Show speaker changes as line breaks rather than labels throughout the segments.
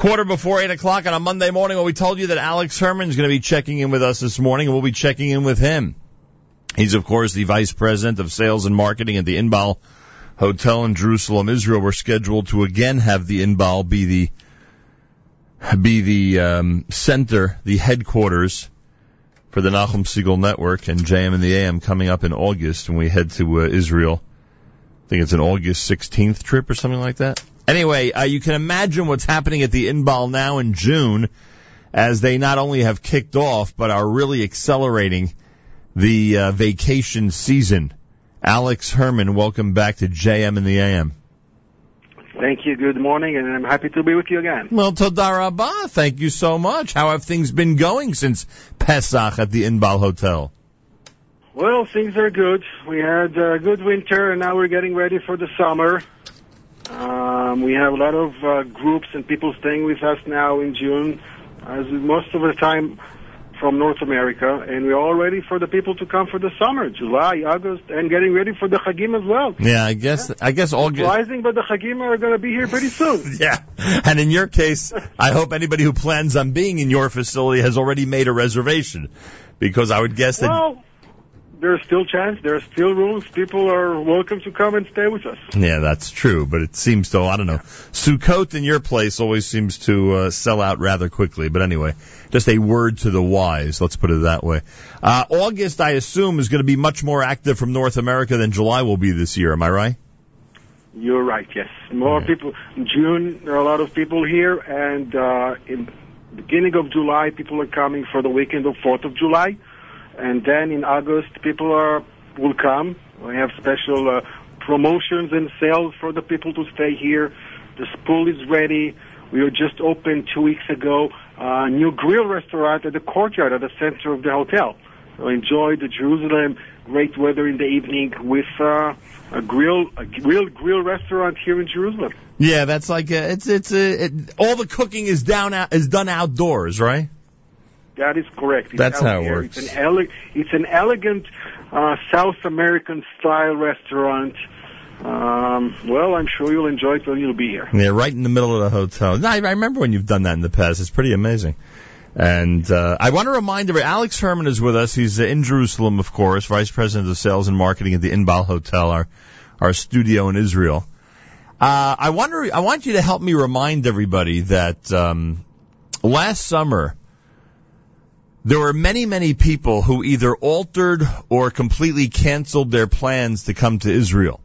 quarter before eight o'clock on a Monday morning. when we told you that Alex Herman is going to be checking in with us this morning, and we'll be checking in with him. He's of course the vice president of sales and marketing at the Inbal Hotel in Jerusalem, Israel. We're scheduled to again have the Inbal be the be the um, center, the headquarters for the Nachum Segal Network and JM in the AM coming up in August when we head to uh, Israel. I think it's an August 16th trip or something like that. Anyway, uh, you can imagine what's happening at the Inbal now in June as they not only have kicked off but are really accelerating the uh, vacation season. Alex Herman, welcome back to JM in the AM.
Thank you. Good morning, and I'm happy to be with you again.
Well, Toda Raba, thank you so much. How have things been going since Pesach at the Inbal Hotel?
Well, things are good. We had a good winter, and now we're getting ready for the summer. Um, we have a lot of uh, groups and people staying with us now in June, as most of the time from North America, and we're all ready for the people to come for the summer, July, August, and getting ready for the Chagim as well.
Yeah, I guess I guess all
Surprising, but the Chagim are going to be here pretty soon.
yeah, and in your case, I hope anybody who plans on being in your facility has already made a reservation, because I would guess that.
Well, there's still chance. There's still rooms. People are welcome to come and stay with us.
Yeah, that's true. But it seems to, I don't know, Sukkot in your place always seems to uh, sell out rather quickly. But anyway, just a word to the wise. Let's put it that way. Uh, August, I assume, is going to be much more active from North America than July will be this year. Am I right?
You're right. Yes, more
Yeah.
people. In June, there are a lot of people here, and uh, in beginning of July, people are coming for the weekend of Fourth of July, and then in August, people are will come. We have special uh, promotions and sales for the people to stay here. The pool is ready. We were just opened two weeks ago a new grill restaurant at the courtyard at the center of the hotel. So enjoy the Jerusalem great weather in the evening with uh, a grill, a real grill restaurant here in Jerusalem.
Yeah, that's like a, it's it's a, it, all the cooking is down out, is done outdoors, right?
That is correct. It's
That's how it
here.
works.
It's an, ele- it's an elegant uh, South American style restaurant. Um, well, I'm sure you'll enjoy it when you'll be here.
Yeah, right in the middle of the hotel. No, I, I remember when you've done that in the past. It's pretty amazing. And uh, I want to remind everybody, Alex Herman is with us. He's in Jerusalem, of course, Vice President of Sales and Marketing at the Inbal Hotel, our our studio in Israel. Uh, I wonder, I want you to help me remind everybody that um, last summer there were many, many people who either altered or completely canceled their plans to come to Israel.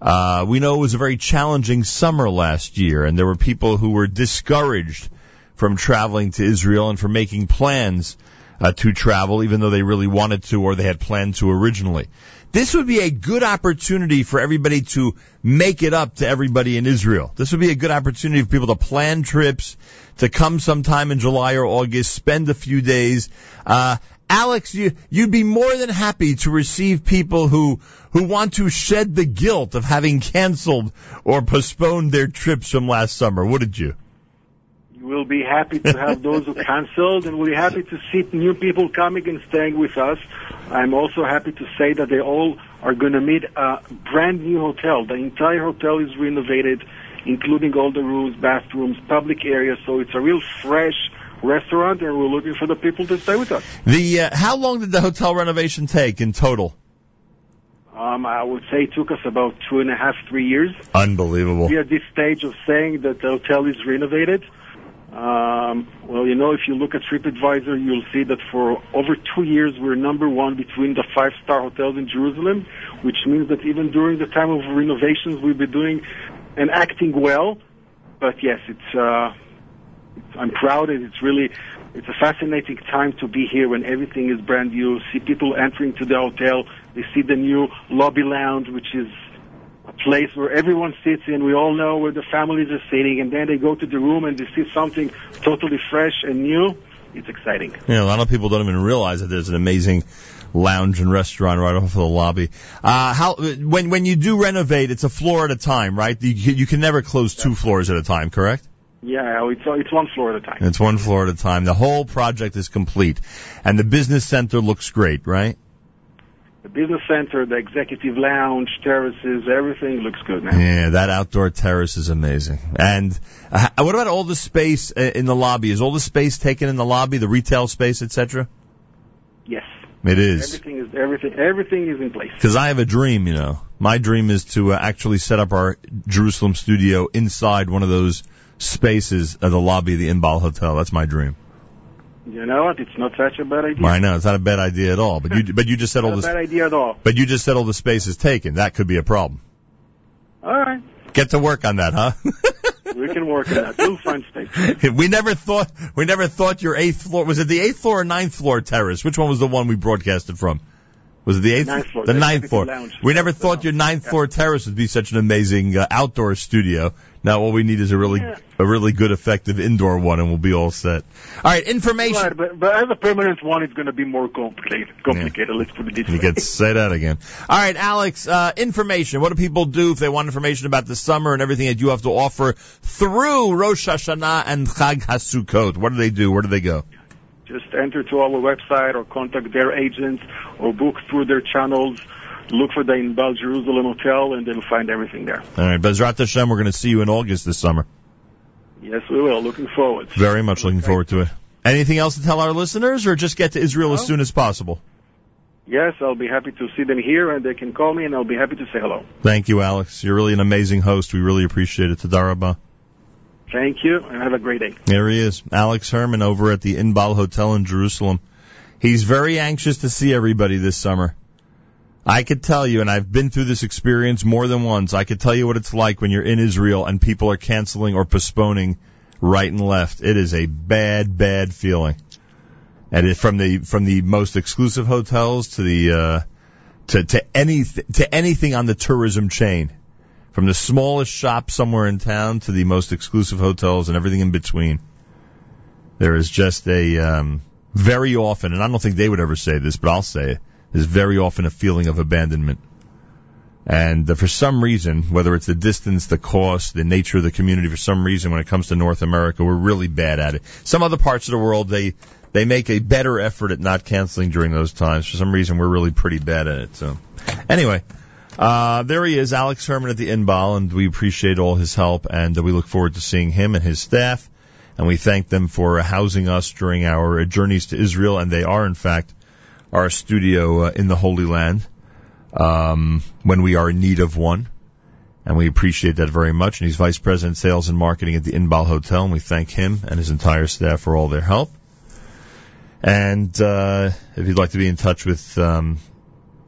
Uh, we know it was a very challenging summer last year, and there were people who were discouraged from traveling to Israel and from making plans uh, to travel, even though they really wanted to or they had planned to originally. This would be a good opportunity for everybody to make it up to everybody in Israel. This would be a good opportunity for people to plan trips, to come sometime in July or August, spend a few days. Uh, Alex, you, you'd be more than happy to receive people who, who want to shed the guilt of having canceled or postponed their trips from last summer, wouldn't you?
We'll be happy to have those who canceled, and we'll be happy to see new people coming and staying with us. I'm also happy to say that they all are going to meet a brand new hotel. The entire hotel is renovated, including all the rooms, bathrooms, public areas. So it's a real fresh restaurant, and we're looking for the people to stay with us.
The uh, how long did the hotel renovation take in total?
Um, I would say it took us about two and a half, three years.
Unbelievable.
We're at this stage of saying that the hotel is renovated. Um, well, you know, if you look at TripAdvisor, you'll see that for over two years we're number one between the five-star hotels in Jerusalem, which means that even during the time of renovations we've been doing and acting well. But yes, it's uh, I'm proud and it's really it's a fascinating time to be here when everything is brand new. See people entering to the hotel, they see the new lobby lounge, which is place where everyone sits and we all know where the families are sitting, and then they go to the room and they see something totally fresh and new. It's exciting.
Yeah, a lot of people don't even realize that there's an amazing lounge and restaurant right off of the lobby. Uh, how when when you do renovate, it's a floor at a time, right? You, you can never close two floors at a time, correct?
Yeah, it's it's one floor at a time.
It's one floor at a time. The whole project is complete, and the business center looks great, right?
Business center, the executive lounge, terraces, everything looks good now.
Yeah, that outdoor terrace is amazing. And uh, what about all the space uh, in the lobby? Is all the space taken in the lobby, the retail space, etc.?
Yes.
It is.
Everything is everything. Everything is in place.
Because I have a dream, you know. My dream is to uh, actually set up our Jerusalem studio inside one of those spaces of the lobby of the Inbal Hotel. That's my dream.
You know what? It's not such a bad idea.
I know it's not a bad idea at all. But you, but you just said all this.
bad idea at all.
But you just said all the space is taken. That could be a problem.
All right.
Get to work on that, huh?
We can work on that. We'll find space.
we never thought we never thought your eighth floor was it the eighth floor or ninth floor terrace? Which one was the one we broadcasted from? Was it the eighth?
Ninth floor,
The ninth floor. We never thought your ninth
Yeah.
floor terrace would be such an amazing uh, outdoor studio. Now all we need is a really
Yeah.
a really good effective indoor one, and we'll be all set. All right, information.
Right, but, but as a permanent one, it's going to be more complicated. Complicated. Let's put it this
You
way.
get say that again. All right, Alex. Uh, information. What do people do if they want information about the summer and everything that you have to offer through Rosh Hashanah and Chag HaSukkot? What do they do? Where do they go?
Just enter to our website or contact their agents or book through their channels. Look for the Inbal Jerusalem Hotel and they'll find everything there.
All right, Bezrat Hashem. We're going to see you in August this summer.
Yes, we will. Looking forward.
Very much looking forward to it. Anything else to tell our listeners, or just get to Israel as soon as possible?
Yes, I'll be happy to see them here and they can call me and I'll be happy to say hello.
Thank you, Alex. You're really an amazing host. We really appreciate it. Tadarabah.
Thank you and have a great day.
There he is, Alex Herman over at the Inbal Hotel in Jerusalem. He's very anxious to see everybody this summer. I could tell you, and I've been through this experience more than once, I could tell you what it's like when you're in Israel and people are canceling or postponing right and left. It is a bad, bad feeling. And it, from the, from the most exclusive hotels to the, uh, to, to any, to anything on the tourism chain. From the smallest shop somewhere in town to the most exclusive hotels and everything in between. There is just a, um, very often, and I don't think they would ever say this, but I'll say it, there's very often a feeling of abandonment. And uh, for some reason, whether it's the distance, the cost, the nature of the community, for some reason when it comes to North America, we're really bad at it. Some other parts of the world, they, they make a better effort at not canceling during those times. For some reason, we're really pretty bad at it. So, anyway, uh, there he is, Alex Herman at the Inbal, and we appreciate all his help, and we look forward to seeing him and his staff, and we thank them for housing us during our journeys to Israel, and they are, in fact, our studio uh, in the Holy Land um, when we are in need of one. And we appreciate that very much. And he's Vice President Sales and Marketing at the Inbal Hotel, and we thank him and his entire staff for all their help. And uh, if you'd like to be in touch with um,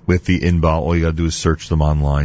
with the Inbal, all you got to do is search them online.